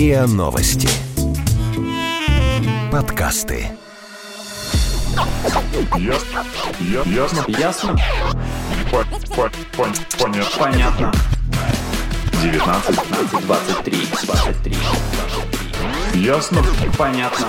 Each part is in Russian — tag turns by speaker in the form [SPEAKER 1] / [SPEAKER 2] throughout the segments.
[SPEAKER 1] РИА Новости. Подкасты.
[SPEAKER 2] Ясно. Я- Ясно.
[SPEAKER 3] Ясно?
[SPEAKER 2] По- по- пон- Понятно.
[SPEAKER 3] Понятно.
[SPEAKER 2] 19.
[SPEAKER 3] 15, 23, 23.
[SPEAKER 2] Ясно.
[SPEAKER 3] Понятно.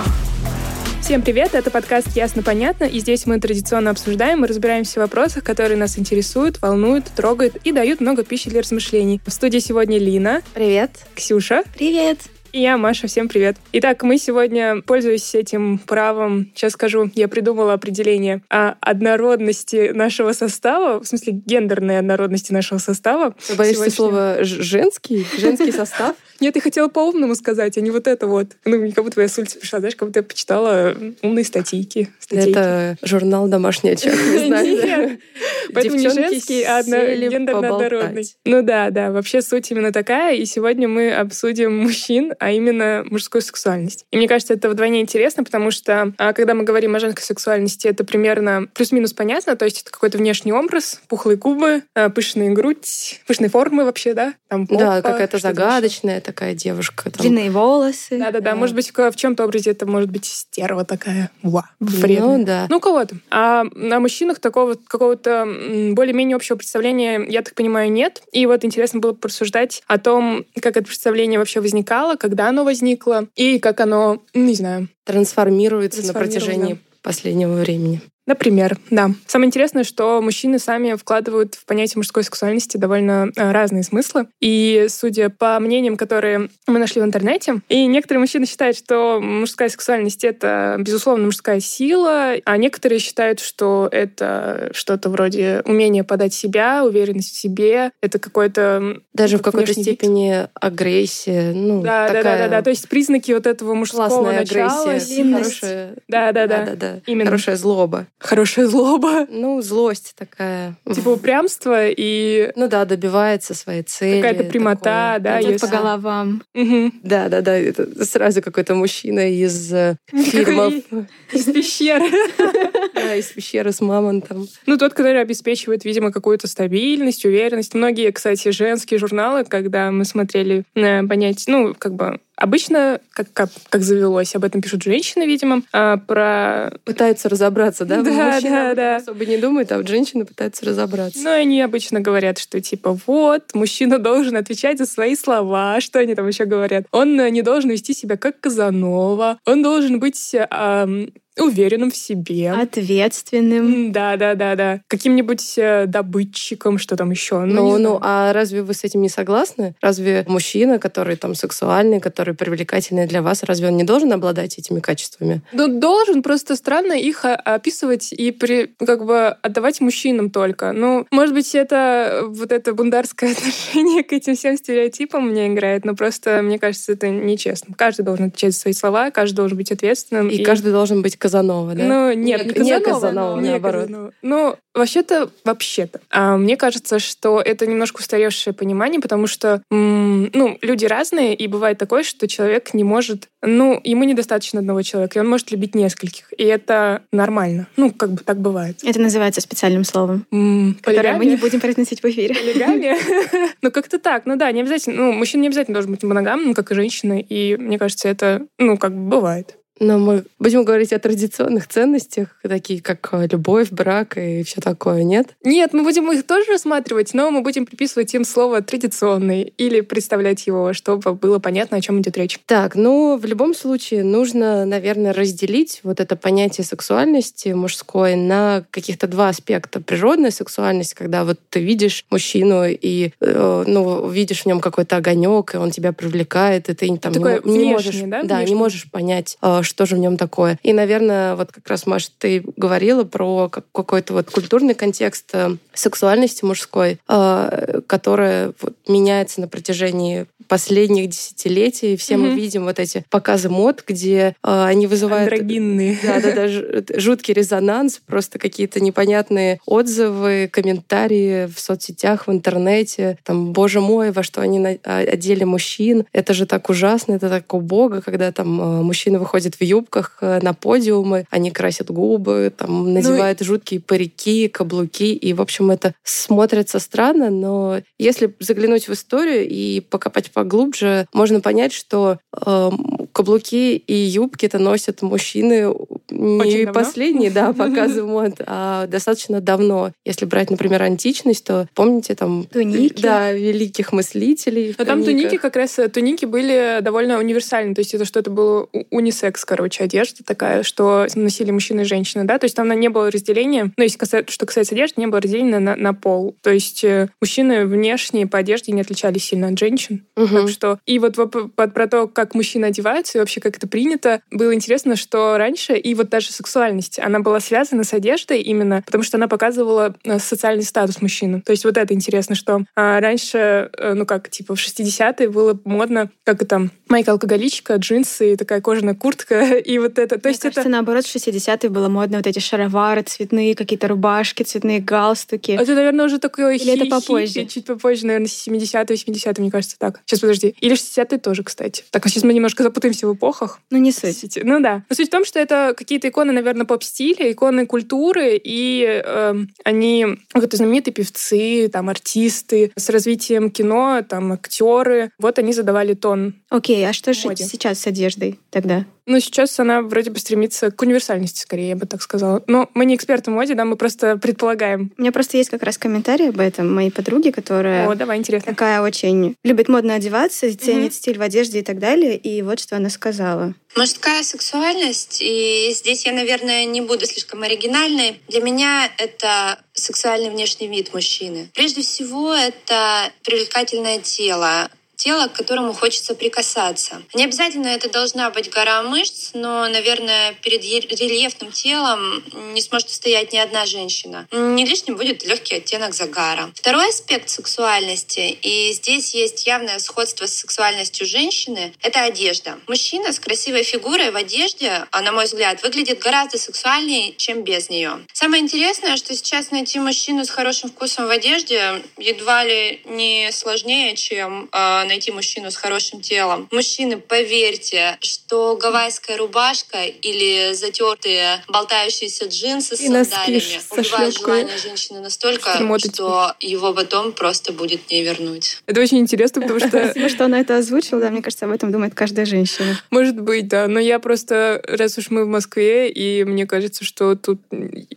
[SPEAKER 4] Всем привет, это подкаст «Ясно-понятно», и здесь мы традиционно обсуждаем и разбираемся в вопросах, которые нас интересуют, волнуют, трогают и дают много пищи для размышлений. В студии сегодня Лина,
[SPEAKER 5] Привет.
[SPEAKER 4] Ксюша
[SPEAKER 5] Привет.
[SPEAKER 4] И я, Маша. Всем привет. Итак, мы сегодня, пользуясь этим правом, сейчас скажу, я придумала определение о однородности нашего состава, в смысле гендерной однородности нашего состава.
[SPEAKER 5] Боишься
[SPEAKER 4] Сегодня-
[SPEAKER 5] слова «ж- женский? Женский состав?
[SPEAKER 4] Нет, я хотела по-умному сказать, а не вот это вот. Ну, как будто я с улицы пришла, знаешь, как будто я почитала умные статейки. статейки.
[SPEAKER 5] Это журнал «Домашний очаг», не знаю.
[SPEAKER 4] Поэтому не женский, а гендерно-однородный. Ну да, да. Вообще суть именно такая. И сегодня мы обсудим мужчин, а именно мужскую сексуальность. И мне кажется, это вдвойне интересно, потому что а, когда мы говорим о женской сексуальности, это примерно плюс-минус понятно. То есть это какой-то внешний образ, пухлые губы, а, пышная грудь, пышные формы вообще, да? Там
[SPEAKER 5] Да,
[SPEAKER 4] попа,
[SPEAKER 5] какая-то
[SPEAKER 4] что-то
[SPEAKER 5] загадочная такая девушка. там.
[SPEAKER 6] Длинные волосы.
[SPEAKER 4] Да-да-да,
[SPEAKER 5] Да.
[SPEAKER 4] может быть, в чем-то образе это может быть стерва такая. Ва, вредная.
[SPEAKER 5] Ну да.
[SPEAKER 4] Ну, кого-то. А на мужчинах такого какого-то более-менее общего представления, я так понимаю, нет. И вот интересно было порассуждать о том, как это представление вообще возникало, когда оно возникло, и как оно, не знаю,
[SPEAKER 5] Трансформируется на
[SPEAKER 4] Трансформируется,
[SPEAKER 5] протяжении последнего времени.
[SPEAKER 4] Например, да. Самое интересное, что мужчины сами вкладывают в понятие мужской сексуальности довольно э, разные смыслы. И судя по мнениям, которые мы нашли в интернете, и некоторые мужчины считают, что мужская сексуальность — это, безусловно, мужская сила, а некоторые считают, что это что-то вроде умения подать себя, уверенность в себе, это какой-то... м,
[SPEAKER 5] Даже в
[SPEAKER 4] как
[SPEAKER 5] какой-то
[SPEAKER 4] внешний вид.
[SPEAKER 5] степени агрессия. Ну,
[SPEAKER 4] Да, да, да,
[SPEAKER 5] такая
[SPEAKER 4] да, да. То есть признаки вот этого мужского
[SPEAKER 5] классная
[SPEAKER 4] начала,
[SPEAKER 5] агрессия.
[SPEAKER 4] сильность.
[SPEAKER 5] Хорошая...
[SPEAKER 4] Да, да, да.
[SPEAKER 5] да.
[SPEAKER 4] Именно.
[SPEAKER 5] Хорошая злоба.
[SPEAKER 4] Хорошая злоба.
[SPEAKER 5] Ну, злость такая.
[SPEAKER 4] Типа упрямство и
[SPEAKER 5] Ну да, добивается своей цели.
[SPEAKER 4] Какая-то прямота,
[SPEAKER 5] такое.
[SPEAKER 4] да,
[SPEAKER 6] Идет
[SPEAKER 4] если-
[SPEAKER 6] по головам.
[SPEAKER 4] Мгм.
[SPEAKER 5] Да, да, да. Это сразу какой-то мужчина из э, фильмов.
[SPEAKER 4] из пещеры.
[SPEAKER 5] Да, из пещеры с мамонтом.
[SPEAKER 4] Ну, тот, который обеспечивает, видимо, какую-то стабильность, уверенность. Многие, кстати, женские журналы, когда мы смотрели э, понять, ну, как бы обычно, как, как, как завелось, об этом пишут женщины, видимо, а про...
[SPEAKER 5] Пытаются разобраться, да?
[SPEAKER 4] Да,
[SPEAKER 5] Мужчина
[SPEAKER 4] да, да.
[SPEAKER 5] особо не думает, а вот женщины пытаются разобраться.
[SPEAKER 4] Ну, они обычно говорят, что типа вот, мужчина должен отвечать за свои слова. Что они там еще говорят? Он не должен вести себя как Казанова. Он должен быть ам, уверенным в себе.
[SPEAKER 6] Ответственным.
[SPEAKER 4] Да, да, да, да. Каким-нибудь э, добытчиком, что там еще. Ну,
[SPEAKER 5] Ну, ну, а разве вы с этим не согласны? Разве мужчина, который там сексуальный, который привлекательный для вас, разве он не должен обладать этими качествами?
[SPEAKER 4] Ну, должен, просто странно их а, описывать и при, как бы отдавать мужчинам только. Ну, может быть, это вот это бундарское отношение к этим всем стереотипам мне играет, но просто, мне кажется, это нечестно. Каждый должен отвечать за свои слова, каждый должен быть ответственным.
[SPEAKER 5] И, каждый должен быть Казанова, да?
[SPEAKER 4] Ну, нет,
[SPEAKER 5] Не-
[SPEAKER 4] не,
[SPEAKER 5] не
[SPEAKER 4] Казанова,
[SPEAKER 5] Казанова,
[SPEAKER 4] не
[SPEAKER 5] наоборот.
[SPEAKER 4] Казанова. Ну, вообще-то, вообще-то. А, мне кажется, что это немножко устаревшее понимание, потому что, м, ну, люди разные, и бывает такое, что человек не может, ну, ему недостаточно одного человека, и он может любить нескольких, и это нормально. Ну, как бы так бывает.
[SPEAKER 6] Это называется специальным словом,
[SPEAKER 4] М,
[SPEAKER 6] которое мы не будем произносить в эфире.
[SPEAKER 4] Полигамия? Ну, как-то так. Ну да, не обязательно. Ну, мужчина не обязательно должен быть моногамным, как и женщина. И мне кажется, это, ну, как бы бывает.
[SPEAKER 5] Но мы будем говорить о традиционных ценностях, такие как э, любовь, брак и все такое, нет?
[SPEAKER 4] Нет, мы будем их тоже рассматривать, но мы будем приписывать им слово «традиционный» или представлять его, чтобы было понятно, о чем идет речь.
[SPEAKER 5] Так, ну, в любом случае нужно, наверное, разделить вот это понятие сексуальности мужской на каких-то два аспекта. Природная сексуальность, когда вот ты видишь мужчину и, э, ну, видишь в нем какой-то огонек, и он тебя привлекает, и ты там
[SPEAKER 4] Такое
[SPEAKER 5] не, не можешь,
[SPEAKER 4] да,
[SPEAKER 5] не
[SPEAKER 4] внешнее?
[SPEAKER 5] можешь понять, э, что же в нем такое. И, наверное, вот как раз, Маш, ты говорила про как- какой-то вот культурный контекст э, сексуальности мужской, э, которая вот меняется на протяжении последних десятилетий. Все мы
[SPEAKER 4] Мгм.
[SPEAKER 5] видим вот эти показы мод, где э, они вызывают
[SPEAKER 4] Андрогинные.
[SPEAKER 5] да, да, да, жуткий резонанс, просто какие-то непонятные отзывы, комментарии в соцсетях, в интернете. Там, боже мой, во что они одели мужчин. Это же так ужасно, это так убого, когда там мужчина выходит выходят в юбках э, на подиумы, они красят губы, там, надевают ну, жуткие парики, каблуки, и, в общем, это смотрится странно, но если заглянуть в историю и покопать поглубже, можно понять, что э, каблуки и юбки это носят мужчины не последние, да, показывают, а достаточно давно. Если брать, например, античность, то помните там...
[SPEAKER 6] Туники.
[SPEAKER 5] Да, великих мыслителей.
[SPEAKER 4] Но там туники как раз, э, туники были довольно универсальны, то есть это что-то было унисекс, короче, одежда такая, что носили мужчины и женщины, да, то есть там не было разделения, ну, если касается, что касается одежды, не было разделения на, на пол, то есть э, мужчины внешне по одежде не отличались сильно от женщин, угу. так что и вот про то, как мужчины одеваются и вообще как это принято, было интересно, что раньше и вот даже сексуальность, она была связана с одеждой именно, потому что она показывала э, социальный статус мужчины. То есть вот это интересно, что а, раньше, э, ну как, типа в 60-е было модно, как это, майка алкоголичка, джинсы, такая кожаная куртка, и вот это. То
[SPEAKER 6] Мне
[SPEAKER 4] есть
[SPEAKER 6] кажется,
[SPEAKER 4] это...
[SPEAKER 6] наоборот, в 60-е было модно вот эти шаровары цветные, какие-то рубашки, цветные галстуки.
[SPEAKER 4] Это, наверное, уже такое
[SPEAKER 6] Или это попозже?
[SPEAKER 4] Чуть попозже, наверное, 70-е, 80-е, мне кажется, так. Сейчас, подожди. Или 60-е тоже, кстати. Так, а сейчас мы немножко запутаемся в эпохах.
[SPEAKER 6] Ну, не суть.
[SPEAKER 4] Ну да. Но суть в том, что это какие-то иконы, наверное, поп-стиля, иконы культуры, и э, они вот знаменитые певцы, там, артисты с развитием кино, там, актеры. Вот они задавали тон.
[SPEAKER 6] Окей, а что же сейчас с одеждой тогда?
[SPEAKER 4] Ну, сейчас она вроде бы стремится к универсальности, скорее, я бы так сказала. Но мы не эксперты в моде, да, мы просто предполагаем.
[SPEAKER 6] У меня просто есть как раз комментарий об этом моей подруги, которая...
[SPEAKER 4] О, давай, интересно.
[SPEAKER 6] Такая очень любит модно одеваться, ценит mm-hmm. стиль в одежде и так далее. И вот что она сказала.
[SPEAKER 1] Мужская сексуальность, и здесь я, наверное, не буду слишком оригинальной. Для меня это сексуальный внешний вид мужчины. Прежде всего, это привлекательное тело, тело, к которому хочется прикасаться. Не обязательно это должна быть гора мышц, но, наверное, перед рельефным телом не сможет стоять ни одна женщина. Не лишним будет легкий оттенок загара. Второй аспект сексуальности, и здесь есть явное сходство с сексуальностью женщины, это одежда. Мужчина с красивой фигурой в одежде, а, на мой взгляд, выглядит гораздо сексуальнее, чем без нее. Самое интересное, что сейчас найти мужчину с хорошим вкусом в одежде едва ли не сложнее, чем э, найти мужчину с хорошим телом. Мужчины, поверьте, что гавайская рубашка или затертые болтающиеся джинсы с и сандалями убивают желание женщины настолько, что его потом просто будет не вернуть.
[SPEAKER 4] Это очень интересно, потому что...
[SPEAKER 6] Спасибо, что она это озвучила. Да, мне кажется, об этом думает каждая женщина.
[SPEAKER 4] Может быть, да. Но я просто, раз уж мы в Москве, и мне кажется, что тут...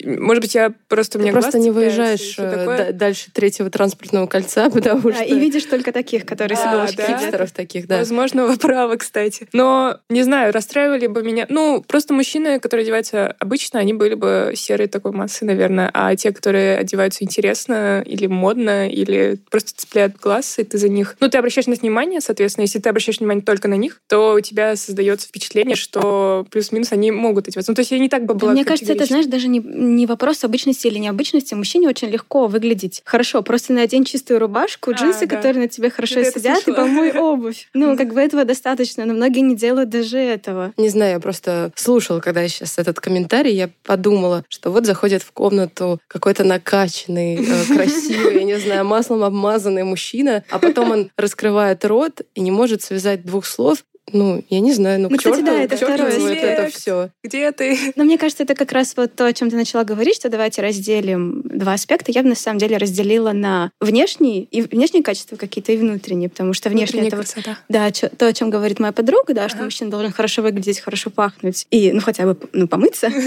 [SPEAKER 4] Может быть, я просто...
[SPEAKER 5] Ты просто не выезжаешь э, дальше третьего транспортного кольца, потому что...
[SPEAKER 6] и видишь только таких, которые с
[SPEAKER 5] да? хипстеров таких, да.
[SPEAKER 4] Возможно, вы правы, кстати. Но, не знаю, расстраивали бы меня... Ну, просто мужчины, которые одеваются обычно, они были бы серой такой массы, наверное. А те, которые одеваются интересно или модно, или просто цепляют глаз, и ты за них... Ну, ты обращаешь на внимание, соответственно. Если ты обращаешь внимание только на них, то у тебя создается впечатление, что плюс-минус они могут одеваться. Ну, то есть я не так бы была
[SPEAKER 6] Мне кажется, это, знаешь, даже не, не вопрос обычности или необычности. Мужчине очень легко выглядеть хорошо. Просто надень чистую рубашку, джинсы, а, да. которые на тебе хорошо Где сидят, и помой обувь. Ну, как бы этого достаточно, но многие не делают даже этого.
[SPEAKER 5] Не знаю, я просто слушала, когда я сейчас этот комментарий, я подумала, что вот заходит в комнату какой-то накачанный, э, красивый, я не знаю, маслом обмазанный мужчина, а потом он раскрывает рот и не может связать двух слов, ну, я не знаю, ну,
[SPEAKER 6] ну
[SPEAKER 5] к кстати, черту,
[SPEAKER 6] да, это второе.
[SPEAKER 5] Вот это все.
[SPEAKER 4] Где ты?
[SPEAKER 6] Но мне кажется, это как раз вот то, о чем ты начала говорить, что давайте разделим два аспекта. Я бы на самом деле разделила на внешние и внешние качества какие-то и внутренние, потому что внешние это
[SPEAKER 4] красота.
[SPEAKER 6] вот, да, то, о чем говорит моя подруга, да, что ага. мужчина должен хорошо выглядеть, хорошо пахнуть и, ну, хотя бы, ну, помыться.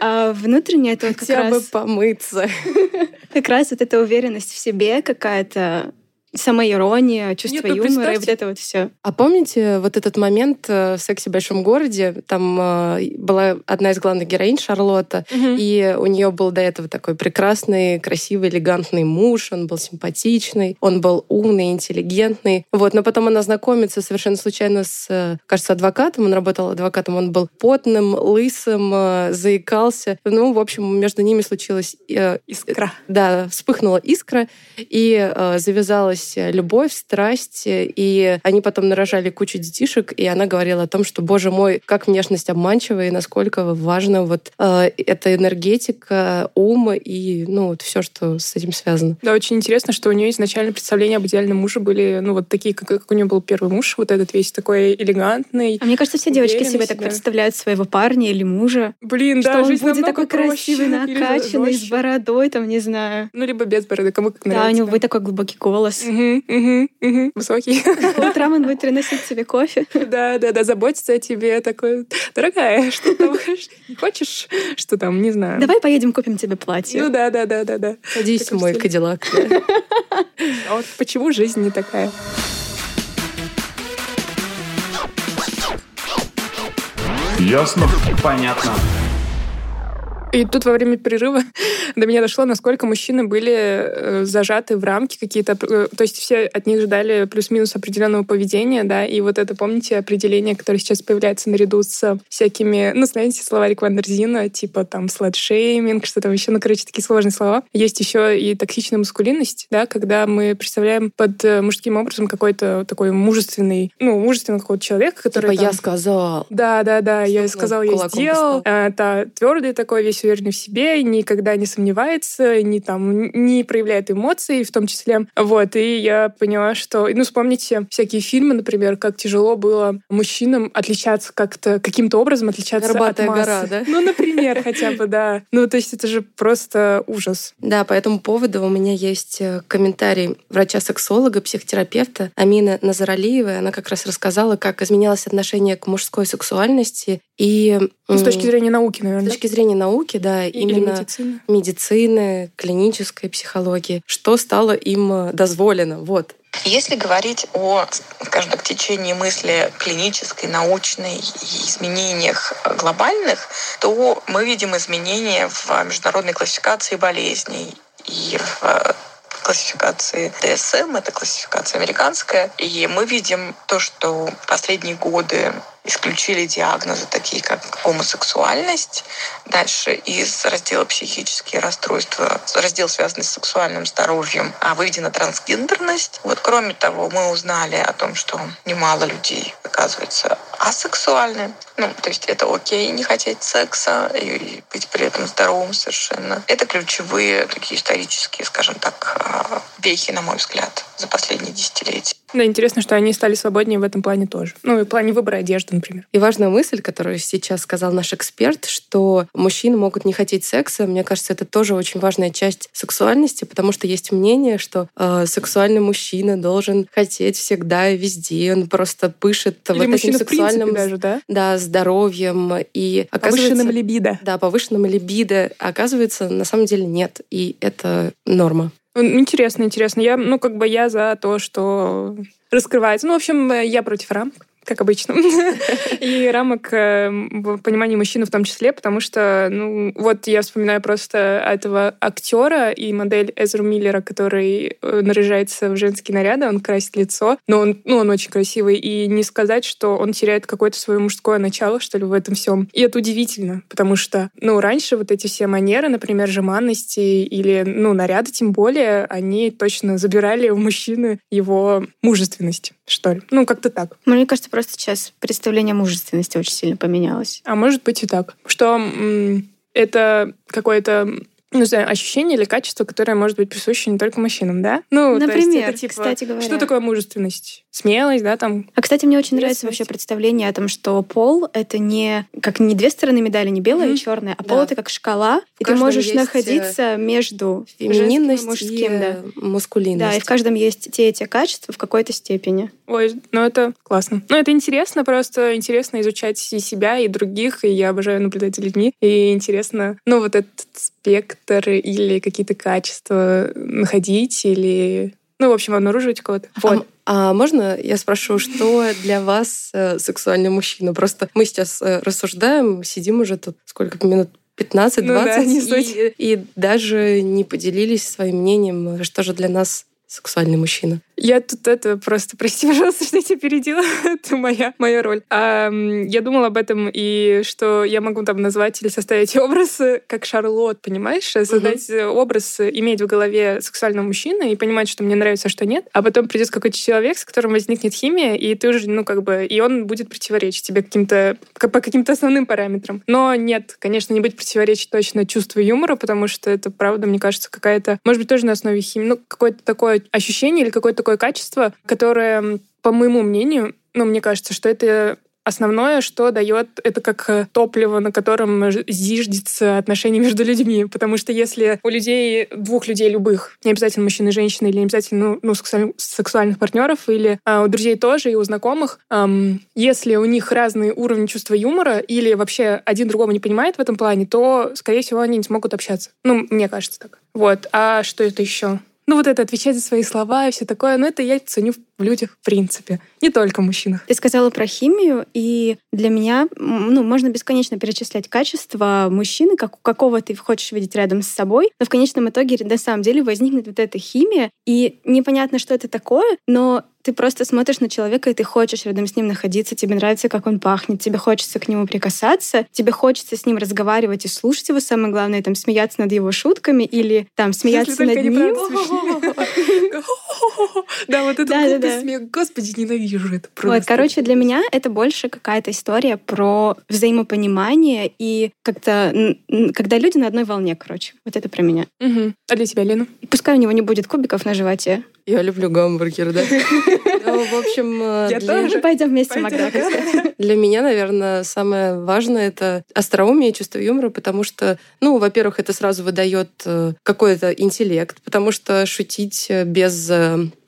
[SPEAKER 6] А внутреннее это вот как раз...
[SPEAKER 5] Хотя бы помыться.
[SPEAKER 6] Как раз вот эта уверенность в себе какая-то, самоирония, чувство Нет, ну, юмора и вот это вот все.
[SPEAKER 5] А помните вот этот момент э, в «Сексе в большом городе»? Там э, была одна из главных героинь, Шарлотта, угу. и у нее был до этого такой прекрасный, красивый, элегантный муж, он был симпатичный, он был умный, интеллигентный. Вот, но потом она знакомится совершенно случайно с, э, кажется, адвокатом, он работал адвокатом, он был потным, лысым, заикался. Ну, в общем, между ними случилась...
[SPEAKER 4] Искра.
[SPEAKER 5] Да, вспыхнула искра, и завязалась началась любовь, страсть, и они потом нарожали кучу детишек, и она говорила о том, что, боже мой, как внешность обманчива, и насколько важно вот э, эта энергетика, ум и, ну, вот все, что с этим связано.
[SPEAKER 4] Да, очень интересно, что у нее изначально представления об идеальном муже были, ну, вот такие, как, как у нее был первый муж, вот этот весь такой элегантный.
[SPEAKER 6] А мне кажется, все девочки себе так представляют своего парня или мужа.
[SPEAKER 4] Блин,
[SPEAKER 6] что
[SPEAKER 4] да,
[SPEAKER 6] он будет такой
[SPEAKER 4] проще.
[SPEAKER 6] красивый, накачанный, с бородой, там, не знаю.
[SPEAKER 4] Ну, либо без бороды, кому как нравится.
[SPEAKER 6] Да, у него будет такой глубокий голос.
[SPEAKER 4] Угу, угу, угу. Высокий.
[SPEAKER 6] Утром он будет приносить тебе кофе.
[SPEAKER 4] Да, да, да, заботиться о тебе такой, дорогая, что там, не хочешь, что там, не знаю.
[SPEAKER 6] Давай поедем купим тебе платье.
[SPEAKER 4] Ну да, да, да, да, да.
[SPEAKER 5] Садись в мой кадиллак.
[SPEAKER 4] А вот почему жизнь не такая?
[SPEAKER 2] Ясно?
[SPEAKER 3] Понятно.
[SPEAKER 4] И тут во время перерыва до меня дошло, насколько мужчины были э, зажаты в рамки какие-то. э, То есть все от них ждали плюс-минус определенного поведения, да, и вот это, помните, определение, которое сейчас появляется наряду с всякими, ну, знаете, словарик Вандерзина, типа там сладшейминг, что там еще, ну, короче, такие сложные слова. Есть еще и токсичная маскулинность, да, когда мы представляем под э, мужским образом какой-то такой мужественный, ну, мужественный какого-то человека, который
[SPEAKER 5] Типа
[SPEAKER 4] там-
[SPEAKER 5] я сказал.
[SPEAKER 4] да, да, да, я сказал, я сделал. та, твердый такой, весь уверенный в себе, никогда не сомневается, не там не проявляет эмоций, в том числе. Вот, и я поняла, что, ну, вспомните всякие фильмы, например, как тяжело было мужчинам отличаться как-то, каким-то образом отличаться
[SPEAKER 5] Горбатая
[SPEAKER 4] от массы.
[SPEAKER 5] гора, да?
[SPEAKER 4] Ну, например, хотя бы, да. Ну, то есть это же просто ужас.
[SPEAKER 5] Да, по этому поводу у меня есть э, комментарий врача-сексолога, психотерапевта Амины Назаралиевой. Она как раз рассказала, как изменялось отношение к мужской сексуальности. И
[SPEAKER 4] Ну, с точки зрения науки,
[SPEAKER 5] с
[SPEAKER 4] наверное.
[SPEAKER 5] точки зрения науки, да,
[SPEAKER 4] Или
[SPEAKER 5] именно
[SPEAKER 4] медицины.
[SPEAKER 5] медицины, клинической психологии, что стало им э, дозволено. Вот.
[SPEAKER 7] Если говорить о, скажем так, течении мысли клинической, научной и изменениях глобальных, то мы видим изменения в международной классификации болезней и в классификации DSM, это классификация американская, и мы видим то, что в последние годы исключили диагнозы такие, как гомосексуальность. Дальше из раздела психические расстройства, раздел, связанный с сексуальным здоровьем, а выведена трансгендерность. Вот кроме того, мы узнали о том, что немало людей, оказывается, асексуальны. Ну, то есть это окей не хотеть секса и быть при этом здоровым совершенно. Это ключевые такие исторические, скажем так, а, вехи, на мой взгляд, за последние десятилетия.
[SPEAKER 4] Да, интересно, что они стали свободнее в этом плане тоже. Ну, и в плане выбора одежды, например.
[SPEAKER 5] И важная мысль, которую сейчас сказал наш эксперт, что мужчины могут не хотеть секса. Мне кажется, это тоже очень важная часть сексуальности, потому что есть мнение, что э, сексуальный мужчина должен хотеть всегда и везде. Он просто пышет
[SPEAKER 4] Или
[SPEAKER 5] вот этим сексуальным
[SPEAKER 4] даже, да?
[SPEAKER 5] да, здоровьем. И
[SPEAKER 4] Повышенным либидо.
[SPEAKER 5] да, повышенным либидо. Оказывается, на самом деле нет. И это норма.
[SPEAKER 4] Интересно, интересно. Я, ну, как бы я за то, что раскрывается. Ну, в общем, я против рамок как обычно. И рамок э, в понимании мужчины в том числе, потому что, ну, вот я вспоминаю просто этого актера и модель Эзру Миллера, который э, наряжается в женские наряды, он красит лицо, но он, ну, он очень красивый, и не сказать, что он теряет какое-то свое мужское начало, что ли, в этом всем. И это удивительно, потому что, ну, раньше вот эти все манеры, например, жеманности или, ну, наряды тем более, они точно забирали у мужчины его мужественность, что ли. Ну, как-то так.
[SPEAKER 6] Мне кажется, просто сейчас представление о мужественности очень сильно поменялось.
[SPEAKER 4] А может быть и так, что это какое-то ну, знаю, ощущение или качество, которое может быть присуще не только мужчинам, да? Ну, то есть
[SPEAKER 6] Например,
[SPEAKER 4] это, типа,
[SPEAKER 6] кстати говоря.
[SPEAKER 4] Что такое мужественность? Смелость, да, там?
[SPEAKER 6] А, кстати, мне очень нравится вообще представление о том, что пол — это не как не две стороны медали, не белая
[SPEAKER 4] Мгм.
[SPEAKER 6] и черная, а пол
[SPEAKER 5] Да.
[SPEAKER 6] — это как шкала, и ты можешь
[SPEAKER 5] э,
[SPEAKER 6] находиться между
[SPEAKER 5] Фемининность
[SPEAKER 6] и
[SPEAKER 5] и
[SPEAKER 6] мужским, да.
[SPEAKER 5] э, мускулинность.
[SPEAKER 6] Да, и в каждом есть те и те качества в какой-то степени.
[SPEAKER 4] Ой, ну это классно. Ну это интересно, просто интересно изучать и себя, и других, и я обожаю наблюдать за людьми, и интересно, ну вот этот спектр или какие-то качества находить, или, ну, в общем, обнаруживать кого-то.
[SPEAKER 5] А,
[SPEAKER 4] Вот.
[SPEAKER 5] а можно я спрошу, что для вас э, сексуальный мужчина? Просто мы сейчас э, рассуждаем, сидим уже тут сколько минут 15-20,
[SPEAKER 4] Ну да,
[SPEAKER 5] и, и даже не поделились своим мнением, что же для нас сексуальный мужчина.
[SPEAKER 4] Я тут это просто, прости, пожалуйста, что я тебя передела. это моя, моя роль. А, я думала об этом, и что я могу там назвать или составить образ, как Шарлот, понимаешь? Создать uh-huh. образ, иметь в голове сексуального мужчины и понимать, что мне нравится, а что нет. А потом придет какой-то человек, с которым возникнет химия, и ты уже, ну, как бы, и он будет противоречить тебе каким-то, по каким-то основным параметрам. Но нет, конечно, не будет противоречить точно чувству юмора, потому что это, правда, мне кажется, какая-то, может быть, тоже на основе химии, ну, какое-то такое ощущение или какое-то такое качество, которое, по моему мнению, ну, мне кажется, что это основное, что дает это как э, топливо, на котором зиждется отношения между людьми. Потому что если у людей, двух людей любых, не обязательно мужчины и женщины, или не обязательно ну, ну, сексуальных партнеров, или а, у друзей тоже, и у знакомых, эм, если у них разные уровни чувства юмора, или вообще один другого не понимает в этом плане, то, скорее всего, они не смогут общаться. Ну, мне кажется так. Вот. А что это еще? Ну, вот это отвечать за свои слова и все такое, но это я ценю в людях в принципе, не только в мужчинах.
[SPEAKER 6] Ты сказала про химию, и для меня, ну, можно бесконечно перечислять качества мужчины, как, какого ты хочешь видеть рядом с собой, но в конечном итоге на самом деле возникнет вот эта химия, и непонятно, что это такое, но ты просто смотришь на человека, и ты хочешь рядом с ним находиться, тебе нравится, как он пахнет, тебе хочется к нему прикасаться, тебе хочется с ним разговаривать и слушать его, самое главное, там, смеяться над его шутками или там смеяться над ним.
[SPEAKER 4] Да, вот это глупый смех. Господи, ненавижу это просто.
[SPEAKER 6] Вот, короче, для меня это больше какая-то история про взаимопонимание и как-то, когда люди на одной волне, короче. Вот это про меня.
[SPEAKER 4] А для тебя, Лена?
[SPEAKER 6] Пускай у него не будет кубиков на животе.
[SPEAKER 5] Я люблю гамбургер, да. Ну, в общем...
[SPEAKER 6] Э, Я тоже. Пойдем вместе в Макдак.
[SPEAKER 5] Для меня, наверное, самое важное — это остроумие и чувство юмора, потому что, ну, во-первых, это сразу выдает э, какой-то интеллект, потому что шутить э, без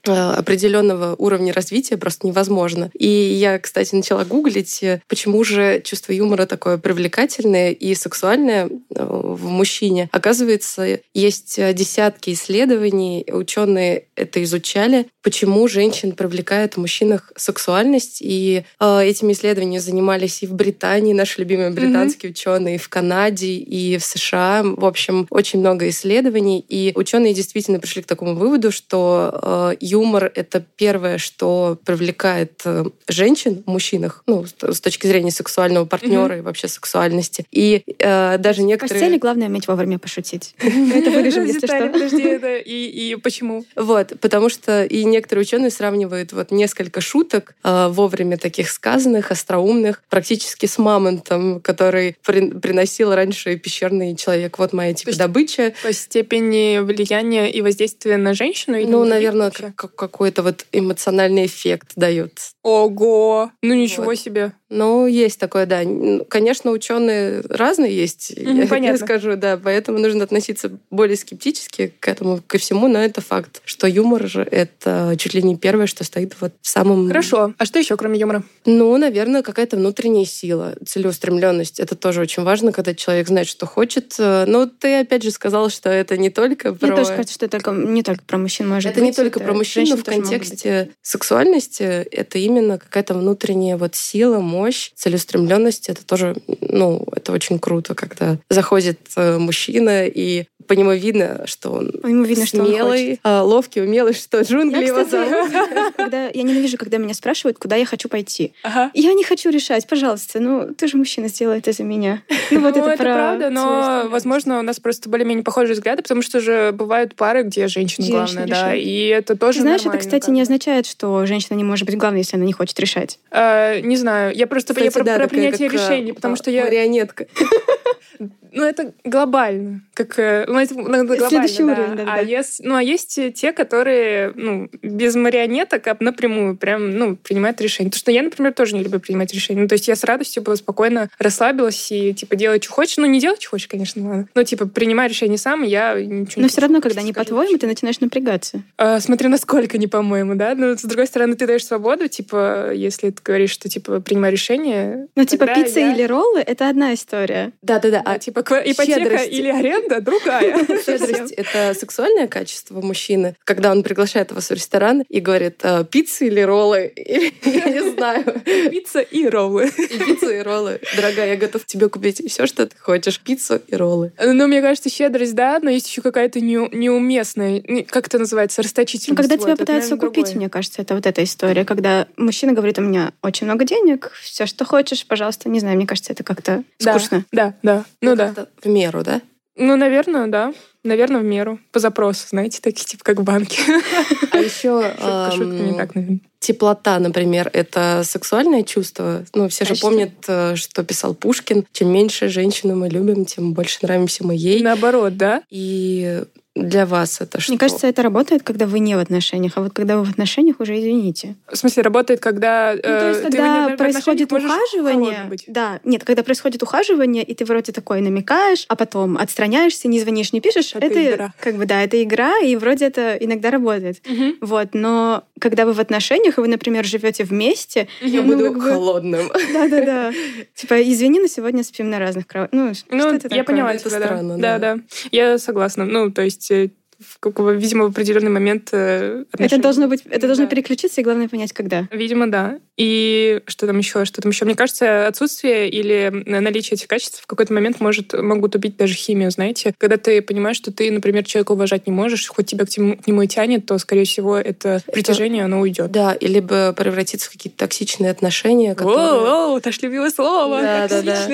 [SPEAKER 5] Э, определенного уровня развития просто невозможно. И я, кстати, начала гуглить, э, почему же чувство юмора такое привлекательное и сексуальное э, в мужчине. Оказывается, есть десятки исследований, ученые это изучали, почему женщин привлекает в мужчинах сексуальность. И этими исследованиями занимались и в Британии, наши любимые британские mm-hmm. ученые, и в Канаде, и в США. В общем, очень много исследований. И ученые действительно пришли к такому выводу, что юмор — это первое, что привлекает э, женщин в мужчинах, ну, с точки зрения сексуального партнера mm-hmm. и вообще сексуальности. И э, даже некоторые...
[SPEAKER 6] В постели главное уметь вовремя пошутить. Это вырежем, если что.
[SPEAKER 4] Подожди, и почему?
[SPEAKER 5] Вот, потому что и некоторые ученые сравнивают вот несколько шуток э, вовремя таких сказанных, остроумных, практически с мамонтом, который приносил раньше пещерный человек. Вот моя типа добыча.
[SPEAKER 4] По степени влияния и воздействия на женщину?
[SPEAKER 5] Ну, наверное, какой-то вот эмоциональный эффект дает.
[SPEAKER 4] Ого! Ну ничего вот. себе.
[SPEAKER 5] Ну, есть такое, да. Конечно, ученые разные есть,
[SPEAKER 4] mm,
[SPEAKER 5] я, я скажу, да, поэтому нужно относиться более скептически к этому, ко всему, но это факт, что юмор же это чуть ли не первое, что стоит вот в самом...
[SPEAKER 4] Хорошо. А что еще, кроме юмора?
[SPEAKER 5] Ну, наверное, какая-то внутренняя сила, целеустремленность. Это тоже очень важно, когда человек знает, что хочет. Но ты опять же сказала, что это не только про...
[SPEAKER 6] Мне тоже кажется, что это только, не только про мужчин может
[SPEAKER 5] это
[SPEAKER 6] быть.
[SPEAKER 5] не только это про мужчин, но в контексте сексуальности это именно какая-то внутренняя вот сила, мощь, целеустремленность. Это тоже, ну, это очень круто, когда заходит э, мужчина и по нему видно, что он по нему видно, смелый, что он а, ловкий, умелый, что джунгли зовут.
[SPEAKER 6] Когда, я ненавижу, когда меня спрашивают, куда я хочу пойти. Ага. Я не хочу решать, пожалуйста, ну ты же мужчина, сделай это за меня.
[SPEAKER 4] Ну вот ну, это, это правда, но, возможно, у нас просто более-менее похожие взгляды, потому что же бывают пары, где женщина главная, да, и это тоже
[SPEAKER 6] Знаешь, это, кстати, не означает, что женщина не может быть главной, если она не хочет решать.
[SPEAKER 4] А, не знаю, я просто кстати, я про, да, про принятие как, решений, потому а, что я...
[SPEAKER 5] Марионетка.
[SPEAKER 4] Ну, это глобально. Как, э, ну, это, ну, глобально,
[SPEAKER 6] Следующий
[SPEAKER 4] да.
[SPEAKER 6] уровень, да,
[SPEAKER 4] а
[SPEAKER 6] да.
[SPEAKER 4] Есть, ну, а есть те, которые, ну, без марионеток, а напрямую прям, ну, принимают решения. Потому что я, например, тоже не люблю принимать решения. Ну, то есть я с радостью бы спокойно расслабилась и, типа, делать, что хочешь. Ну, не делать, что хочешь, конечно, ладно. Но, типа, принимай решение сам, я ничего
[SPEAKER 6] Но все равно, когда не по-твоему, ты начинаешь напрягаться.
[SPEAKER 4] А, смотря насколько не по-моему, да? Но, с другой стороны, ты даешь свободу, типа, если ты говоришь, что, типа, принимай решение.
[SPEAKER 6] Ну, типа, пицца я... или роллы — это одна история.
[SPEAKER 5] Да-да-да.
[SPEAKER 4] А, типа, ипотека
[SPEAKER 5] Щедрость.
[SPEAKER 4] или аренда другая.
[SPEAKER 5] Щедрость — это сексуальное качество мужчины, когда он приглашает вас в ресторан и говорит, «А, пиццы или роллы? Или, Я не знаю.
[SPEAKER 4] Пицца и роллы.
[SPEAKER 5] И пиццу, и роллы. Дорогая, я готов тебе купить все, что ты хочешь. Пиццу и роллы.
[SPEAKER 4] Ну, мне кажется, щедрость, да, но есть еще какая-то не- неуместная, не- как это называется,
[SPEAKER 6] Ну,
[SPEAKER 4] расточительность.
[SPEAKER 6] когда
[SPEAKER 4] Вот,
[SPEAKER 6] тебя пытаются
[SPEAKER 4] наверное,
[SPEAKER 6] купить,
[SPEAKER 4] другое.
[SPEAKER 6] мне кажется, это вот эта история, когда мужчина говорит, у меня очень много денег, все, что хочешь, пожалуйста, не знаю, мне кажется, это как-то
[SPEAKER 4] Да,
[SPEAKER 6] скучно.
[SPEAKER 4] Да, да. Ну да.
[SPEAKER 5] Как-то В меру, да?
[SPEAKER 4] Ну, наверное, да. Наверное, в меру. По запросу, знаете, такие типа как в банке.
[SPEAKER 5] А еще
[SPEAKER 4] Шутка, шутка, не так, наверное.
[SPEAKER 5] теплота, например, это сексуальное чувство. Ну, все же помнят, э, что писал Пушкин. Чем меньше женщину мы любим, тем больше нравимся мы ей.
[SPEAKER 4] Наоборот, да?
[SPEAKER 5] И для вас это что?
[SPEAKER 6] Мне кажется, это работает, когда вы не в отношениях, а вот когда вы в отношениях, уже извините.
[SPEAKER 4] В смысле, работает, когда...
[SPEAKER 6] Ну, то есть,
[SPEAKER 4] э, ты
[SPEAKER 6] когда
[SPEAKER 4] отношениях
[SPEAKER 6] происходит ухаживание, да, нет, когда происходит ухаживание, и ты вроде такой намекаешь, а потом отстраняешься, не звонишь, не пишешь,
[SPEAKER 4] Это
[SPEAKER 6] это,
[SPEAKER 4] игра.
[SPEAKER 6] как бы да, это игра, и вроде это иногда работает.
[SPEAKER 4] Мгм.
[SPEAKER 6] Вот, но когда вы в отношениях, и вы, например, живете вместе,
[SPEAKER 5] Я
[SPEAKER 6] ну,
[SPEAKER 5] буду
[SPEAKER 6] как бы-
[SPEAKER 5] холодным.
[SPEAKER 6] да-да-да, типа извини, но сегодня спим на разных кроватях. Ну,
[SPEAKER 4] Ну,
[SPEAKER 6] что это
[SPEAKER 4] я поняла
[SPEAKER 5] Это
[SPEAKER 4] тебя, да.
[SPEAKER 5] странно,
[SPEAKER 4] да.
[SPEAKER 5] да.
[SPEAKER 4] Да, Я согласна. Ну, то есть, э, в какого- видимо, в определенный момент э,
[SPEAKER 6] Это
[SPEAKER 4] отношения-
[SPEAKER 6] должно быть, это должно
[SPEAKER 4] Да.
[SPEAKER 6] переключиться, и главное понять, когда.
[SPEAKER 4] Видимо, да. И что там еще? Что там еще? Мне кажется, отсутствие или наличие этих качеств в какой-то момент может, могут убить даже химию, знаете. Когда ты понимаешь, что ты, например, человека уважать не можешь, хоть тебя к, тему- к нему и тянет, то, скорее всего, это притяжение, оно уйдет.
[SPEAKER 5] Да, и либо превратиться в какие-то токсичные отношения, которые,
[SPEAKER 4] Воу, это ж любимое слово.
[SPEAKER 5] Да, да, да.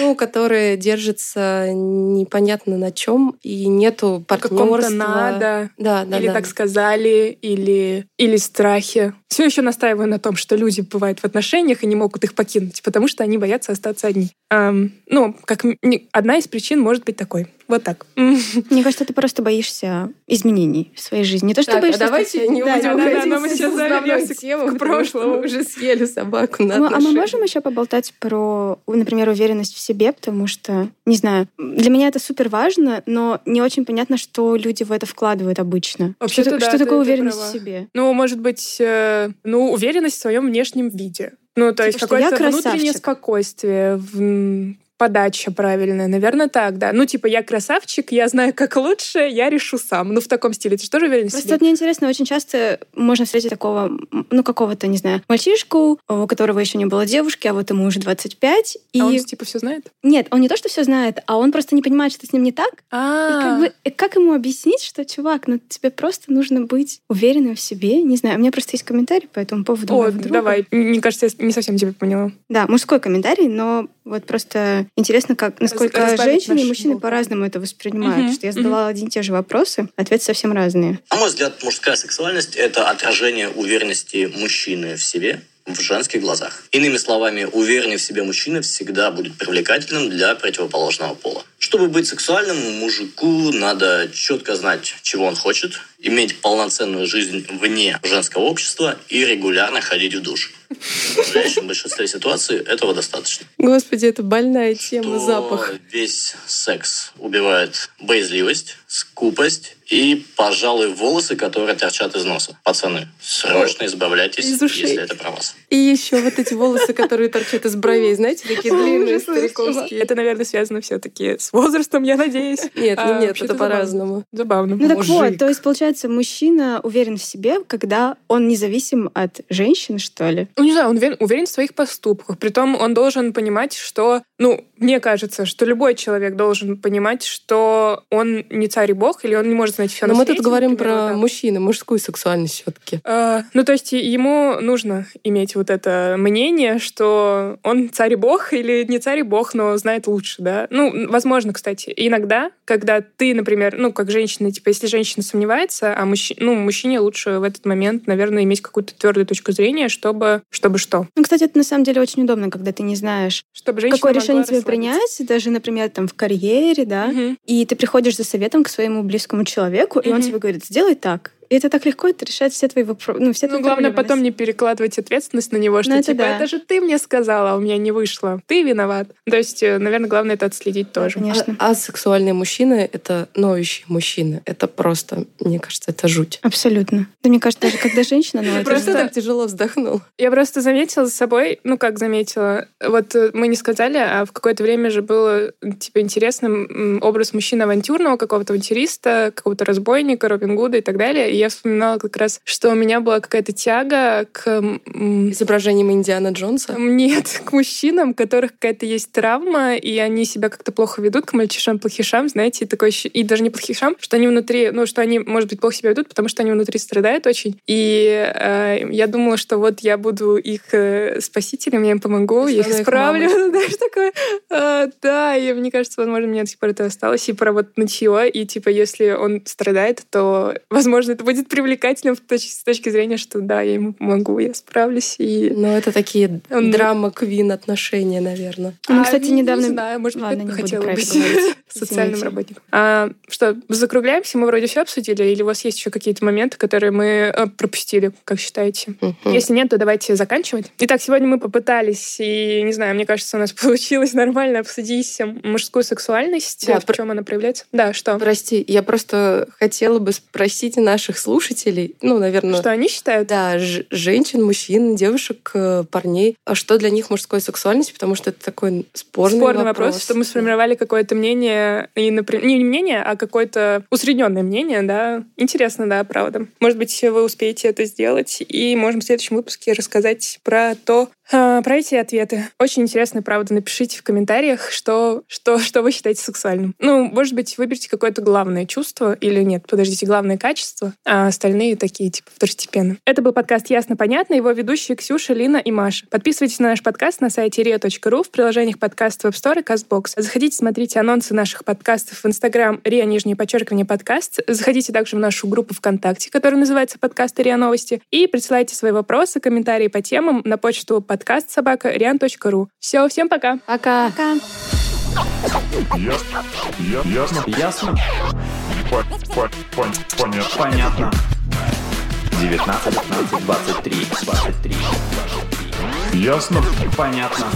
[SPEAKER 5] Ну, которые держатся непонятно на чем, и нету партнерства.
[SPEAKER 4] надо.
[SPEAKER 5] Да, да,
[SPEAKER 4] или
[SPEAKER 5] да.
[SPEAKER 4] так сказали, или, или страхи. Все еще настаиваю на том, что люди бывают в отношениях и не могут их покинуть, потому что они боятся остаться одни. Ам, ну, как одна из причин может быть такой. Вот так.
[SPEAKER 6] Мне кажется, ты просто боишься изменений в своей жизни. Не то, что
[SPEAKER 5] Так, а
[SPEAKER 6] боишься...
[SPEAKER 5] давайте
[SPEAKER 6] стать-
[SPEAKER 5] не
[SPEAKER 6] Да,
[SPEAKER 5] будем
[SPEAKER 6] да,
[SPEAKER 4] да,
[SPEAKER 5] уходить
[SPEAKER 4] да, мы
[SPEAKER 5] в
[SPEAKER 4] сейчас
[SPEAKER 5] основную
[SPEAKER 4] вернемся к-
[SPEAKER 5] тему,
[SPEAKER 4] к
[SPEAKER 5] потому что
[SPEAKER 4] прошлому.
[SPEAKER 5] мы уже съели собаку на
[SPEAKER 6] Ну, а мы можем еще поболтать про, например, уверенность в себе, потому что, не знаю, для меня это супер важно, но не очень понятно, что люди в это вкладывают обычно.
[SPEAKER 4] Вообще-то
[SPEAKER 6] что,
[SPEAKER 4] да,
[SPEAKER 6] что
[SPEAKER 4] ты-
[SPEAKER 6] такое
[SPEAKER 4] ты
[SPEAKER 6] уверенность
[SPEAKER 4] права.
[SPEAKER 6] в себе?
[SPEAKER 4] Ну, может быть, э, ну, уверенность в своем внешнем виде. Ну, то есть
[SPEAKER 6] Типа, что я
[SPEAKER 4] какое-то внутреннее спокойствие, в- подача правильная. Наверное, так, да. Ну, типа, я красавчик, я знаю, как лучше, я решу сам. Ну, в таком стиле. Ты же тоже уверен в
[SPEAKER 6] Просто
[SPEAKER 4] себе?
[SPEAKER 6] вот мне интересно, очень часто можно встретить такого, ну, какого-то, не знаю, мальчишку, у которого еще не было девушки, а вот ему уже 25. И
[SPEAKER 4] А он, типа, все знает?
[SPEAKER 6] нет, он не то, что все знает, а он просто не понимает, что с ним не так. И как, бы, как ему объяснить, что, чувак, ну тебе просто нужно быть уверенным в себе? Не знаю, у меня просто есть комментарий по этому поводу.
[SPEAKER 4] О, давай. Мне кажется, я не совсем тебя поняла.
[SPEAKER 6] Да, мужской комментарий, но вот просто интересно, как насколько
[SPEAKER 4] разбавить
[SPEAKER 6] женщины и мужчины по-разному это воспринимают.
[SPEAKER 4] Мгм,
[SPEAKER 6] Что я задала одни и те же вопросы, ответы совсем разные.
[SPEAKER 8] На мой взгляд, мужская сексуальность – это отражение уверенности мужчины в себе в женских глазах. Иными словами, уверенный в себе мужчина всегда будет привлекательным для противоположного пола. Чтобы быть сексуальным, мужику надо четко знать, чего он хочет, иметь полноценную жизнь вне женского общества и регулярно ходить в душ. В подавляющем большинстве ситуаций этого достаточно.
[SPEAKER 5] Господи, это больная тема,
[SPEAKER 8] то
[SPEAKER 5] запах.
[SPEAKER 8] весь секс убивает боязливость, скупость и, пожалуй, волосы, которые торчат из носа. Пацаны, срочно избавляйтесь,
[SPEAKER 5] Из ушей.
[SPEAKER 8] если это про вас.
[SPEAKER 5] И еще вот эти волосы, которые торчат из бровей, знаете, такие длинные, стариковские.
[SPEAKER 4] Это, наверное, связано все-таки с возрастом, я надеюсь.
[SPEAKER 5] Нет,
[SPEAKER 4] А,
[SPEAKER 5] ну нет, это по-разному.
[SPEAKER 4] Забавно.
[SPEAKER 6] Ну так вот, то есть, получается, мужчина уверен в себе, когда он независим от женщин, что ли?
[SPEAKER 4] Ну, не знаю, он уверен, уверен в своих поступках. Притом он должен понимать, что... Ну, мне кажется, что любой человек должен понимать, что он не царь и бог, или он не может знать все
[SPEAKER 5] Но
[SPEAKER 4] на
[SPEAKER 5] мы
[SPEAKER 4] свете,
[SPEAKER 5] тут говорим
[SPEAKER 4] например, вот
[SPEAKER 5] про
[SPEAKER 4] так.
[SPEAKER 5] мужчину, мужскую сексуальность все-таки.
[SPEAKER 4] А, ну, то есть ему нужно иметь вот это мнение, что он царь и бог, или не царь и бог, но знает лучше, да? Ну, возможно, кстати. Иногда, когда ты, например, ну, как женщина, типа, если женщина сомневается, а мужчи... ну, мужчине лучше в этот момент, наверное, иметь какую-то твердую точку зрения, чтобы... Чтобы что?
[SPEAKER 6] Ну, кстати, это на самом деле очень удобно, когда ты не знаешь,
[SPEAKER 4] Чтобы женщина
[SPEAKER 6] какое решение тебе. Принять, даже, например, там в карьере, да,
[SPEAKER 4] Мгм.
[SPEAKER 6] и ты приходишь за советом к своему близкому человеку, и он тебе говорит, сделай так. И это так легко, это решает все твои вопросы. Ну, все
[SPEAKER 4] ну, главное потом не перекладывать ответственность на него, что ну, типа, да. это же ты мне сказала, а у меня не вышло. Ты виноват. То есть, э, наверное, главное это отследить тоже.
[SPEAKER 5] Конечно. А, а сексуальные мужчины — это ноющие мужчины. Это просто, мне кажется, это жуть.
[SPEAKER 6] Абсолютно. Да мне кажется, даже когда женщина ноет...
[SPEAKER 5] Просто так тяжело вздохнул.
[SPEAKER 4] Я просто заметила за собой, ну как заметила, вот э, мы не сказали, а в какое-то время же было типа интересным образ мужчины авантюрного, какого-то авантюриста, какого-то разбойника, Робин Гуда и так далее. И я вспоминала как раз, что у меня была какая-то тяга к...
[SPEAKER 5] Изображением Индиана Джонса?
[SPEAKER 4] Нет, к мужчинам, у которых какая-то есть травма, и они себя как-то плохо ведут, к мальчишам-плохишам, знаете, и такой и даже не плохишам, что они внутри, ну, что они, может быть, плохо себя ведут, потому что они внутри страдают очень. И э, я думала, что вот я буду их э, спасителем, я им помогу, я их исправлю. Знаешь, такое. А, да, и мне кажется, возможно, мне до сих пор это осталось. И про вот нытье, и типа, если он страдает, то, возможно, это будет привлекательным с точки зрения, что да, я ему помогу, я справлюсь. И...
[SPEAKER 5] Ну, это такие он... драма-квин отношения, наверное.
[SPEAKER 6] Ну, а, кстати, недавно...
[SPEAKER 4] Не знаю, может быть, Ладно, хотела быть социальным работником. А, что, закругляемся? Мы вроде все обсудили? Или у вас есть еще какие-то моменты, которые мы э, пропустили, как считаете? Угу. Если нет, то давайте заканчивать. Итак, сегодня мы попытались, и, не знаю, мне кажется, у нас получилось нормально обсудить мужскую сексуальность, да, в про... чем она проявляется. Да, что?
[SPEAKER 5] Прости, я просто хотела бы спросить наших слушателей, ну, наверное...
[SPEAKER 4] Что они считают?
[SPEAKER 5] Да, женщин, мужчин, девушек, э, парней. А что для них мужская сексуальность? Потому что это такой спорный,
[SPEAKER 4] спорный
[SPEAKER 5] вопрос.
[SPEAKER 4] вопрос, что мы сформировали какое-то мнение, и, например, не мнение, а какое-то усредненное мнение, да. Интересно, да, правда. Может быть, вы успеете это сделать, и можем в следующем выпуске рассказать про то, про эти ответы. Очень интересно, правда. Напишите в комментариях, что, что, что вы считаете сексуальным. Ну, может быть, выберите какое-то главное чувство или нет, подождите, главное качество, а остальные такие, типа, второстепенные. Это был подкаст «Ясно-понятно», его ведущие Ксюша, Лина и Маша. Подписывайтесь на наш подкаст на сайте ria.ru, в приложениях подкаст Web Store и CastBox. Заходите, смотрите анонсы наших подкастов в Instagram ria, нижнее подчеркивание, подкаст. Заходите также в нашу группу ВКонтакте, которая называется «Подкаст РИА Новости», и присылайте свои вопросы, комментарии по темам на почту подкаст подкаст собака rian.ru. Все, всем пока.
[SPEAKER 5] Пока. Пока.
[SPEAKER 2] Ясно. Ясно.
[SPEAKER 3] Ясно.
[SPEAKER 2] Понятно.
[SPEAKER 3] Понятно. 19, 15, 23, 23.
[SPEAKER 2] Ясно.
[SPEAKER 3] Понятно.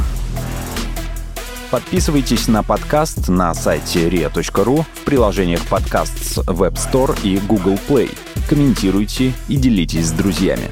[SPEAKER 9] Подписывайтесь на подкаст на сайте ria.ru в приложениях подкаст с Web Store и Google Play. Комментируйте и делитесь с друзьями.